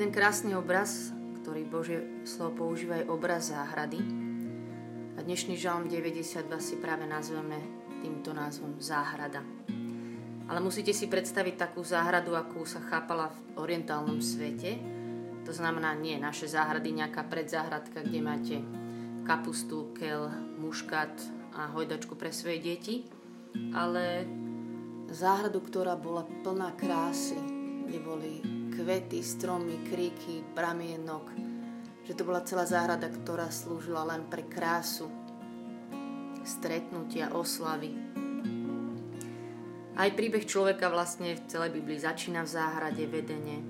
Jeden krásny obraz, ktorý Božie slovo používa, je obraz záhrady. A dnešný žalm 92 si práve nazveme týmto názvom Záhrada. Ale musíte si predstaviť takú záhradu, akú sa chápala v orientálnom svete. To znamená nie naše záhrady, nejaká predzáhradka, kde máte kapustu, kel, muškat a hojdačku pre svoje deti, ale záhradu, ktorá bola plná krásy, kde boli kvety, stromy, kríky, pramienok, že to bola celá záhrada, ktorá slúžila len pre krásu, stretnutia, oslavy. Aj príbeh človeka vlastne v celej Biblii začína v záhrade vedene.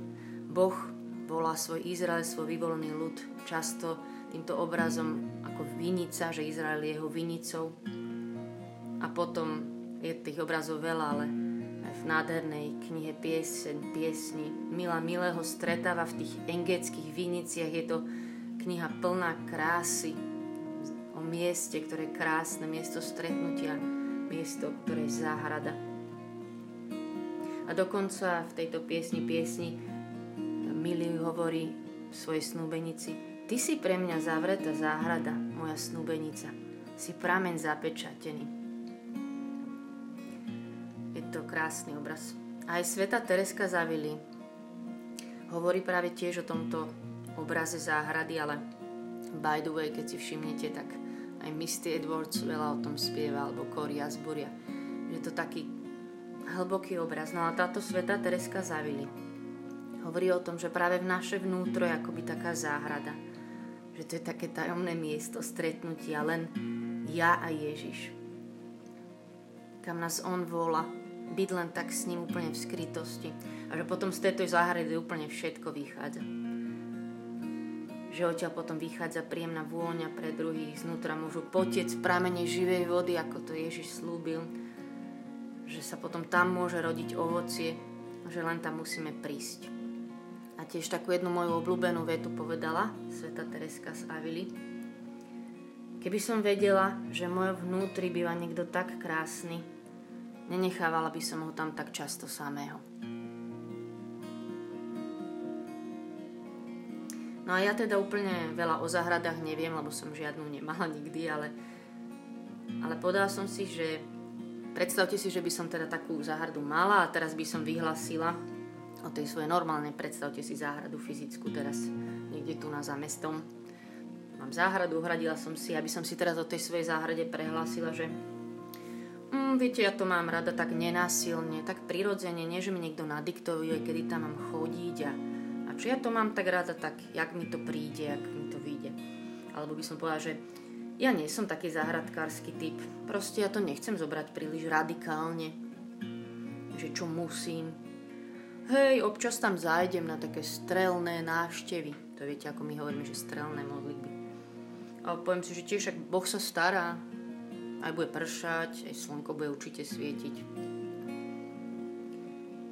Boh volá svoj Izrael, svoj vyvolený ľud často týmto obrazom ako vinica, že Izrael je jeho vinicou. A potom je tých obrazov veľa, ale v nádhernej knihe Pieseň, piesni Mila Milého stretáva v tých engeckých viniciach. Je to kniha plná krásy o mieste, ktoré je krásne, miesto stretnutia, miesto, ktoré je záhrada. A dokonca v tejto piesni piesni Milý hovorí svojej snúbenici Ty si pre mňa zavretá záhrada, moja snúbenica. Si pramen zapečatený. Krásny obraz. Aj sveta Tereska Zavili hovorí práve tiež o tomto obraze záhrady, ale by the way, keď si všimnete, tak aj Misty Edwards veľa o tom spieva, alebo Cory Asburia. Je to taký hlboký obraz. No a táto sveta Tereska Zavili hovorí o tom, že práve v naše vnútro je akoby taká záhrada že to je také tajomné miesto stretnutia, len ja a Ježiš. Kam nás On volá, byť len tak s ním úplne v skrytosti. A že potom z tejto záhrady úplne všetko vychádza. Že odtiaľ potom vychádza príjemná vôňa pre druhých, znútra môžu potec pramene živej vody, ako to Ježiš slúbil. Že sa potom tam môže rodiť ovocie, že len tam musíme prísť. A tiež takú jednu moju obľúbenú vetu povedala sveta Tereska z Avily. Keby som vedela, že môj vnútri býva niekto tak krásny, nenechávala by som ho tam tak často samého. No a ja teda úplne veľa o záhradách neviem, lebo som žiadnu nemala nikdy, ale, ale podala som si, že predstavte si, že by som teda takú záhradu mala a teraz by som vyhlasila, o tej svojej normálnej, predstavte si záhradu fyzickú teraz niekde tu na zamestom. Mám záhradu, uhradila som si, aby som si teraz o tej svojej záhrade prehlásila, že viete, ja to mám rada tak nenásilne, tak prirodzene, nie že mi niekto nadiktovuje, kedy tam mám chodiť a, a čo ja to mám tak rada, tak jak mi to príde, jak mi to vyjde. Alebo by som povedala, že ja nie som taký záhradkársky typ. Proste ja to nechcem zobrať príliš radikálne, že čo musím, Hej, občas tam zájdem na také strelné návštevy. To viete, ako my hovoríme, že strelné modlitby. A poviem si, že tiež, ak Boh sa stará, aj bude pršať, aj slnko bude určite svietiť.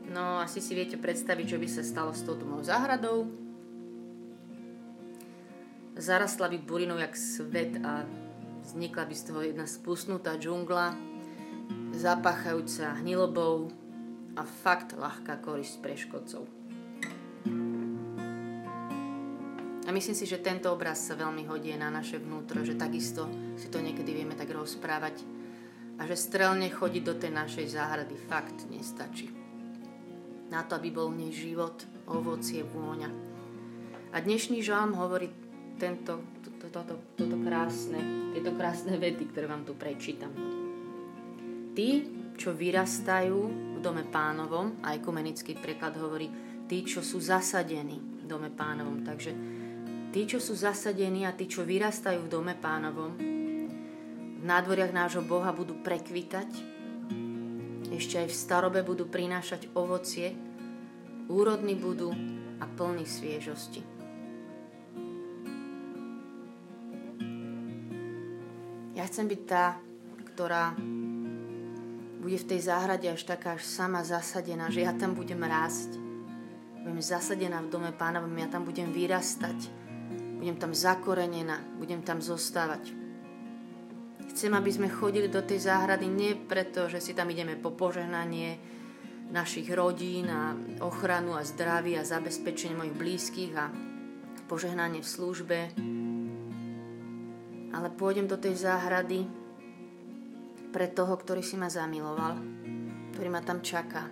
No, asi si viete predstaviť, čo by sa stalo s touto mojou záhradou. Zarastla by burinou jak svet a vznikla by z toho jedna spustnutá džungla, zapáchajúca hnilobou, a fakt ľahká korisť pre škodcov. A myslím si, že tento obraz sa veľmi hodí na naše vnútro, že takisto si to niekedy vieme tak rozprávať a že strelne chodiť do tej našej záhrady fakt nestačí. Na to, aby bol v nej život, ovocie, vôňa. A dnešný žalm hovorí tento, toto, toto, toto krásne, tieto krásne vety, ktoré vám tu prečítam. Tí, čo vyrastajú v dome pánovom, a ekumenický preklad hovorí tí, čo sú zasadení v dome pánovom. Takže tí, čo sú zasadení a tí, čo vyrastajú v dome pánovom, v nádvoriach nášho Boha budú prekvitať, ešte aj v starobe budú prinášať ovocie, úrodní budú a plní sviežosti. Ja chcem byť tá, ktorá bude v tej záhrade až taká až sama zasadená, že ja tam budem rásť. Budem zasadená v dome pánovom, ja tam budem vyrastať. Budem tam zakorenená, budem tam zostávať. Chcem, aby sme chodili do tej záhrady nie preto, že si tam ideme po požehnanie, našich rodín a ochranu a zdravie a zabezpečenie mojich blízkych a požehnanie v službe. Ale pôjdem do tej záhrady pre toho, ktorý si ma zamiloval, ktorý ma tam čaká.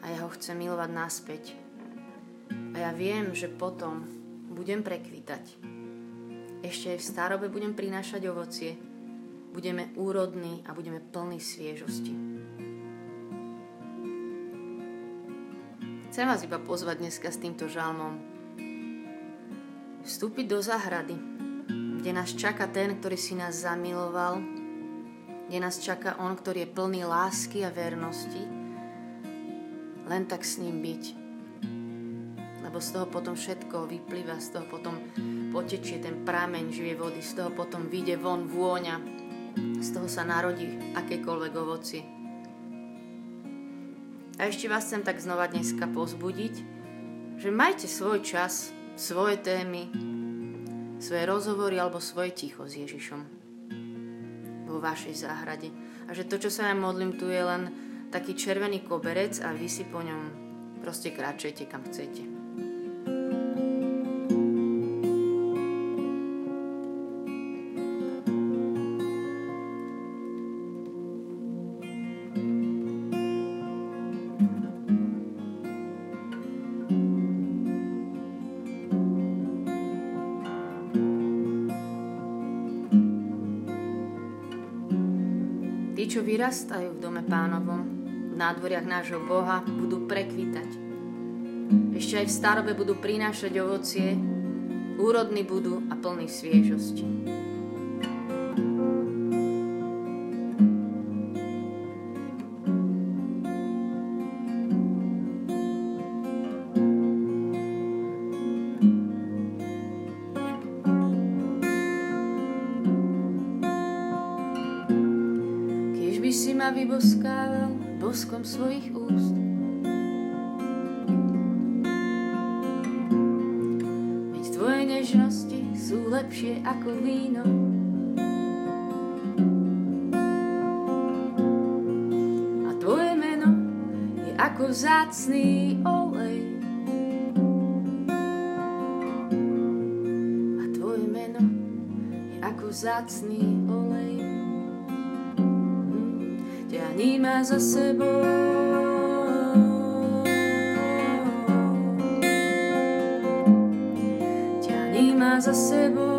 A ja ho chcem milovať naspäť. A ja viem, že potom budem prekvítať. Ešte aj v starobe budem prinášať ovocie. Budeme úrodní a budeme plní sviežosti. Chcem vás iba pozvať dneska s týmto žalmom. Vstúpiť do záhrady, kde nás čaká ten, ktorý si nás zamiloval, kde nás čaká on, ktorý je plný lásky a vernosti, len tak s ním byť lebo z toho potom všetko vyplýva, z toho potom potečie ten prameň živej vody, z toho potom vyjde von vôňa, z toho sa narodí akékoľvek ovoci. A ešte vás chcem tak znova dneska pozbudiť, že majte svoj čas, svoje témy, svoje rozhovory alebo svoje ticho s Ježišom vo vašej záhrade. A že to, čo sa ja modlím, tu je len taký červený koberec a vy si po ňom proste kráčajte kam chcete. Vyrastajú v dome pánovom, v nádvoriach nášho Boha, budú prekvitať. Ešte aj v starobe budú prinášať ovocie, úrodní budú a plní sviežosti. Svojich úst. Veď tvoje nežnosti sú lepšie ako víno. A tvoje meno je ako vzácný olej. A tvoje meno je ako vzácný ťahni ma za sebou. Ťahni ma za sebou.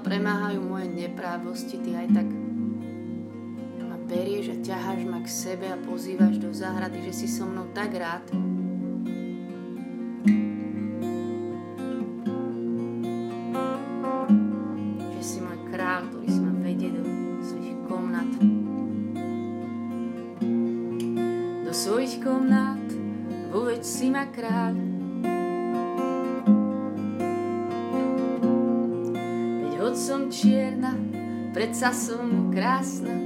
Premáhajú moje neprávosti, ty aj tak berieš a ťaháš ma k sebe a pozývaš do záhrady, že si so mnou tak rád, kráľ. Predsa som krásna.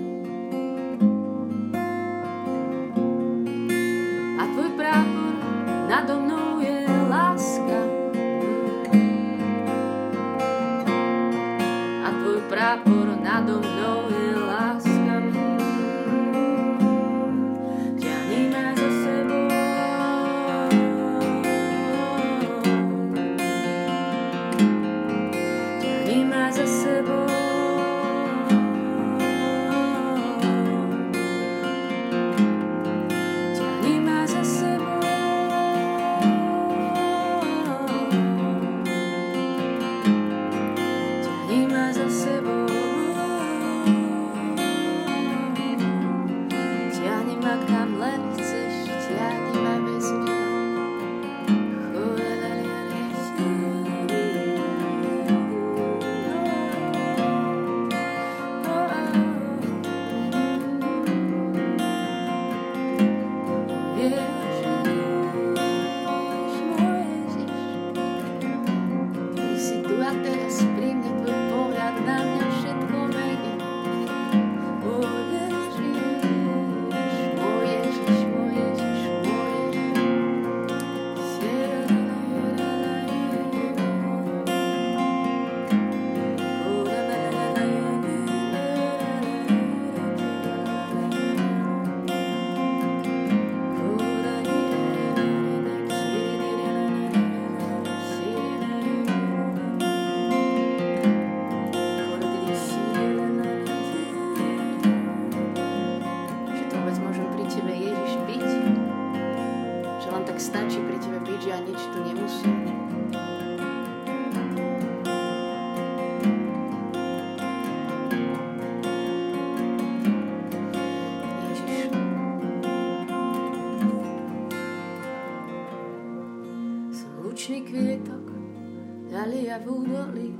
V údolí.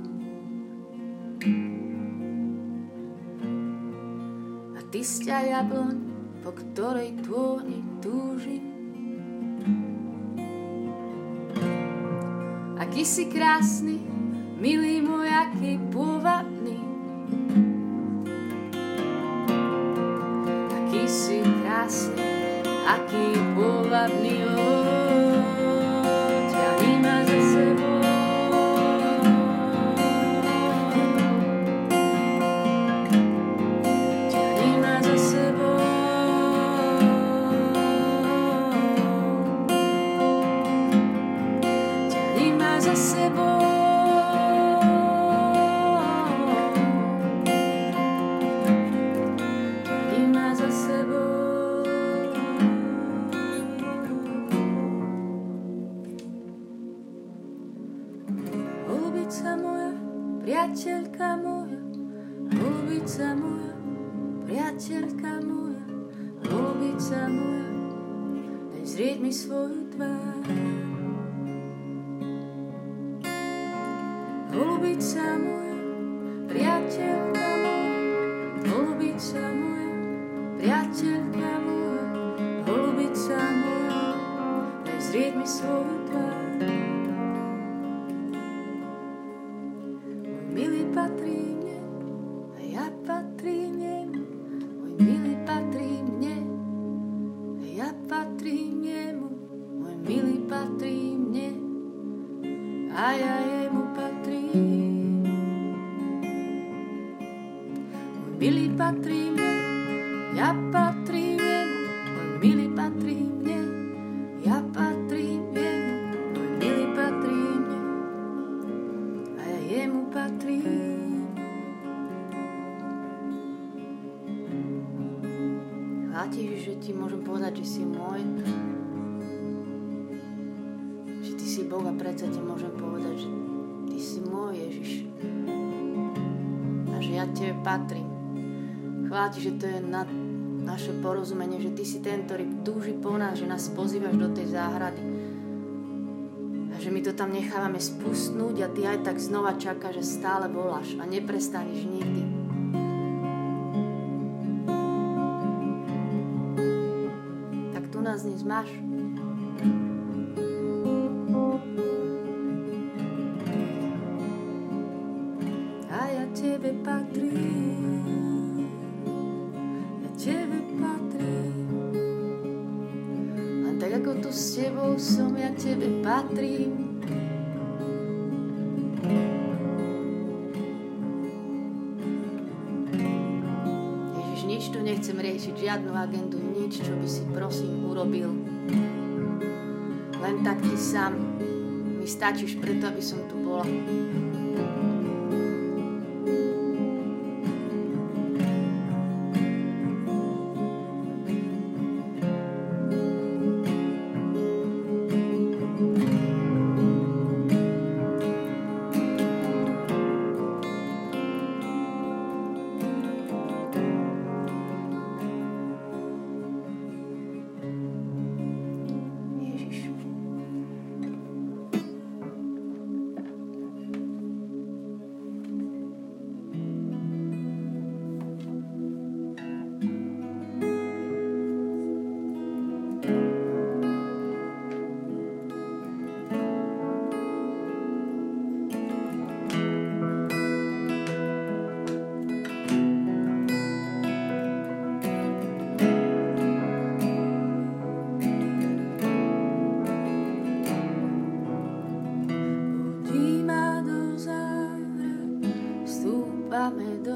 A ty sťa jabloň, po ktorej tvôni túžim. Aký si krásny, milý môj, aký pôvabný. Aký si krásny, aký pôvabný, oh. Ti, že to je na naše porozumenie, že Ty si ten, ktorý túži po nás, že nás pozývaš do tej záhrady. A že my to tam nechávame spustnúť a Ty aj tak znova čaká, že stále voláš a neprestaneš nikdy. Tak tu nás dnes máš. Tebe. Ježiš, nič tu nechcem riešiť, žiadnu agendu, nič, čo by si prosím urobil. Len tak ty sám mi stačíš preto, aby som tu bola. me duele.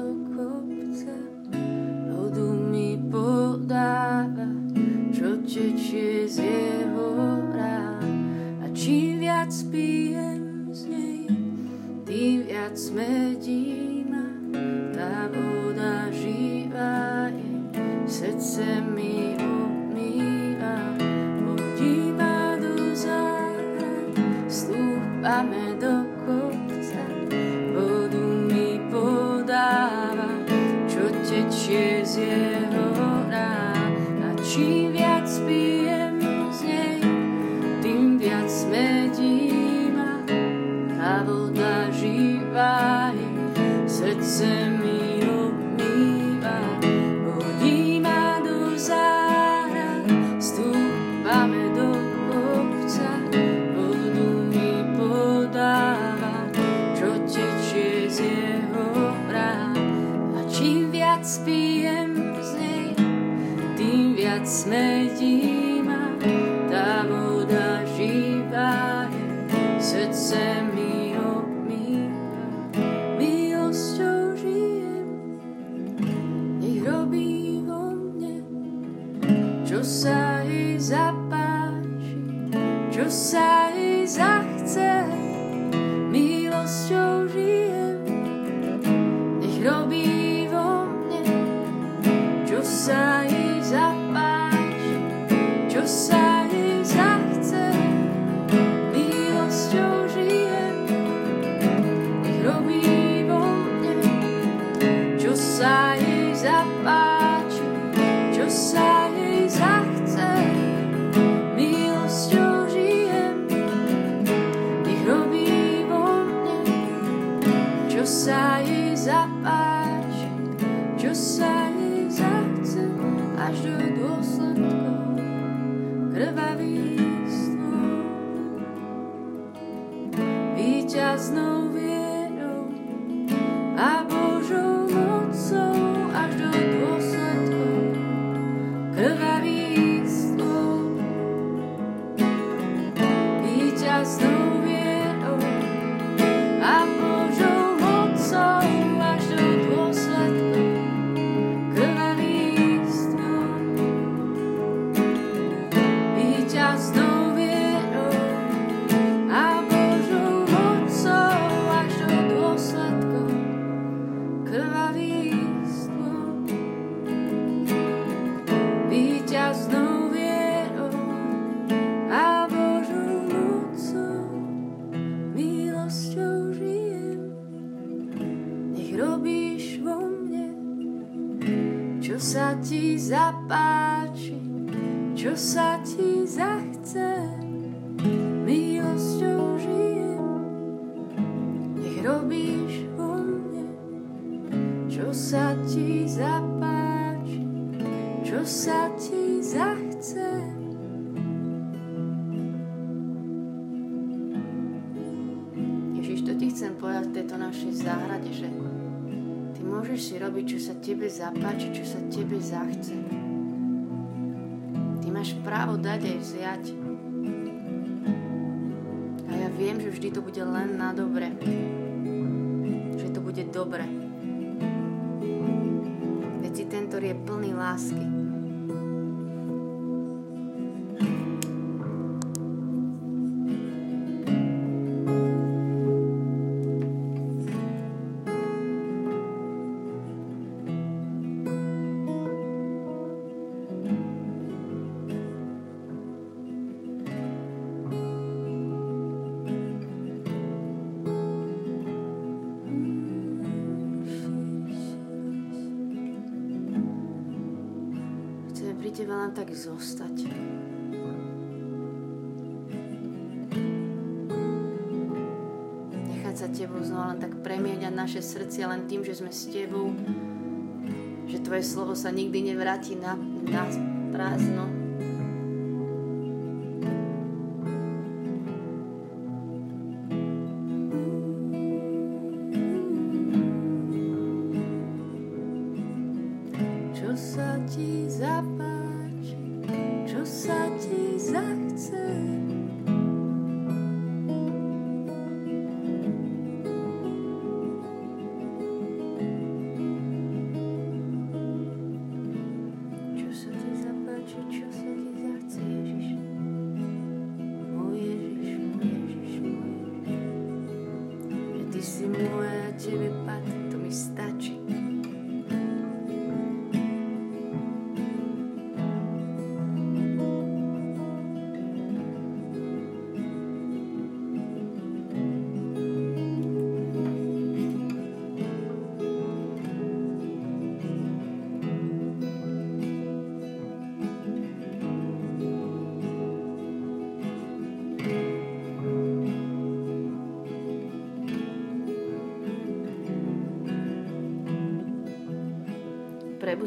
Zapáči, čo sa tebe zachce. Ty máš právo dať aj vziať. A ja viem, že vždy to bude len na dobre. Že to bude dobre. Veď si ten, ktorý je plný lásky. Len tak zostať. Nechať sa Tebou znova len tak premieňať naše srdcia len tým, že sme s Tebou, že Tvoje slovo sa nikdy nevráti na, na prázdno. Čo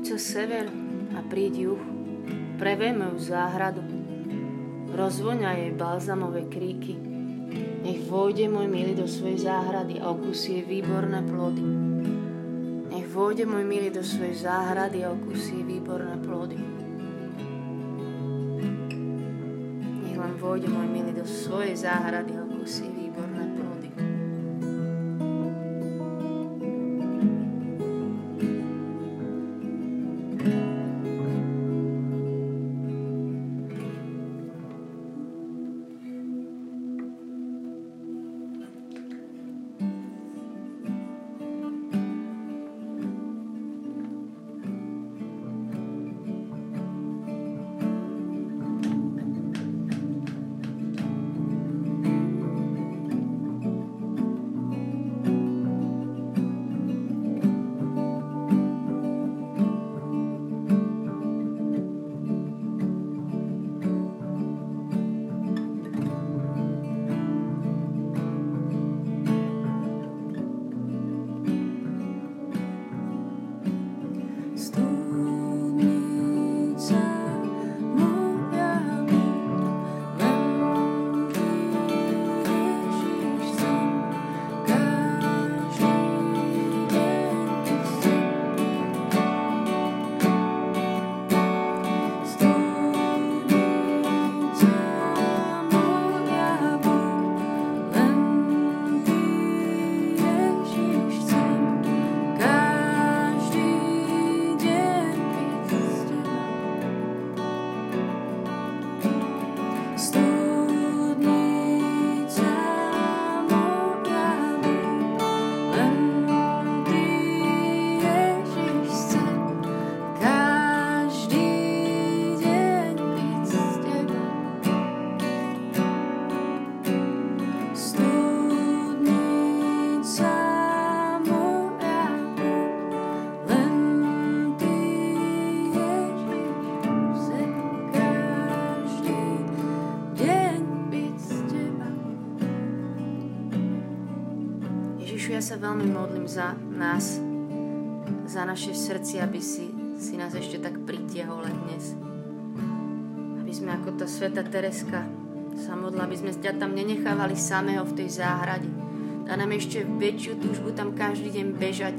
Prebuď sa sever a príď juh, prevej moju záhradu, rozvoňa jej balzamové kríky. Nech vôjde môj milý do svojej záhrady a okusí jej výborné plody. Nech vôjde môj milý do svojej záhrady a okusí výborné plody. Nech len vôjde môj milý do svojej záhrady a okusí veľmi modlím za nás, za naše srdci, aby si, si nás ešte tak pritiahol dnes. Aby sme ako tá sveta Tereska sa modla, aby sme ťa tam nenechávali samého v tej záhrade. Dá nám ešte väčšiu túžbu tam každý deň bežať.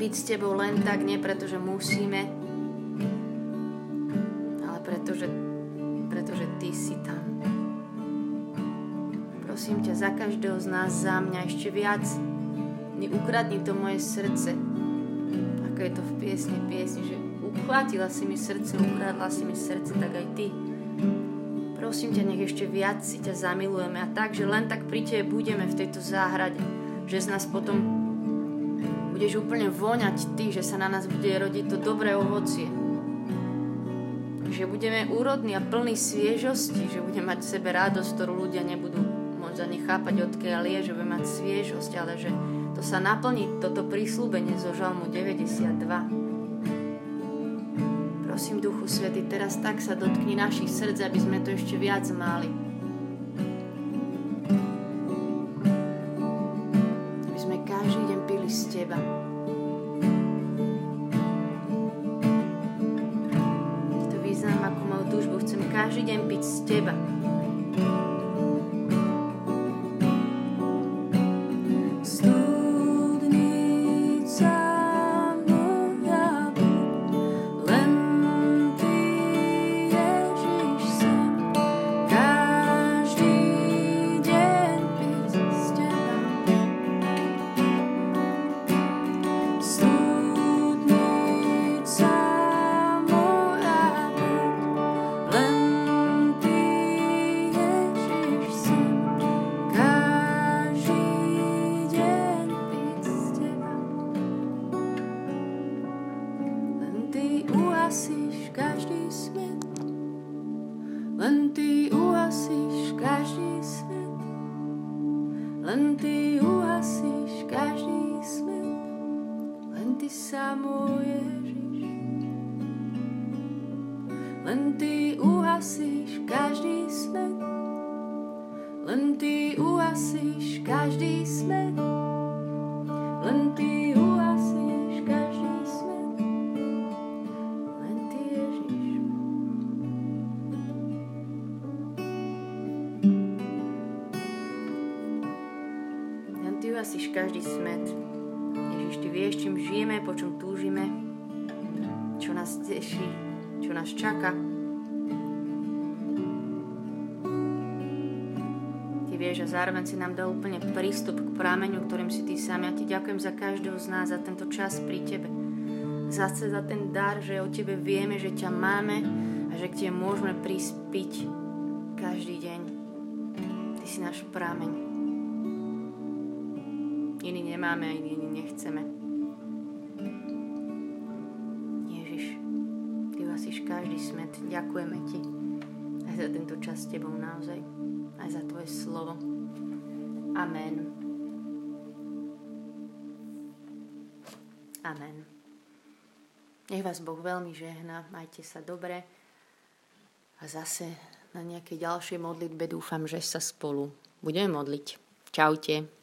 Byť s tebou len tak, nie preto, že musíme, ale preto, že, pretože ty si tam prosím ťa za každého z nás, za mňa ešte viac. Neukradni to moje srdce. Ako je to v piesni, piesni, že uchvátila si mi srdce, ukradla si mi srdce, tak aj ty. Prosím ťa, nech ešte viac si ťa zamilujeme a tak, že len tak pri tebe budeme v tejto záhrade. Že z nás potom budeš úplne voňať ty, že sa na nás bude rodiť to dobré ovocie. Že budeme úrodní a plní sviežosti, že budeme mať v sebe radosť, ktorú ľudia nebudú môcť ani chápať, odkiaľ je, že bude mať sviežosť, ale že to sa naplní, toto prísľubenie zo Žalmu 92. Prosím, Duchu Svety, teraz tak sa dotkni našich srdc, aby sme to ešte viac mali. Aby sme každý deň pili z Teba. to význam ako moju. Chcem každý deň piť z Teba. uhasíš každý svet. Len ty uhasíš každý svet. Len ty uhasíš každý svet. Len ty samo Ježiš. Len ty uhasíš každý svet. Len ty uhasíš každý smet. Každý smet. Ježiš, Ty vieš, čím žijeme, po čom túžime, čo nás teší, čo nás čaká. Ty vieš a zároveň si nám dal úplne prístup k prámeňu, ktorým si Ty sám. Ja Ti ďakujem za každého z nás, za tento čas pri Tebe. Zase za ten dar, že o Tebe vieme, že ťa máme a že k Tebe môžeme prispiť každý deň. Ty si náš prámeň. Nemáme a nechceme. Ježiš, Ty vasíš každý smet. Ďakujeme Ti aj za tento čas s Tebou naozaj. Aj za Tvoje slovo. Amen. Amen. Nech vás Boh veľmi žehná, majte sa dobre a zase na nejakej ďalšej modlitbe dúfam, že sa spolu budeme modliť. Čaute.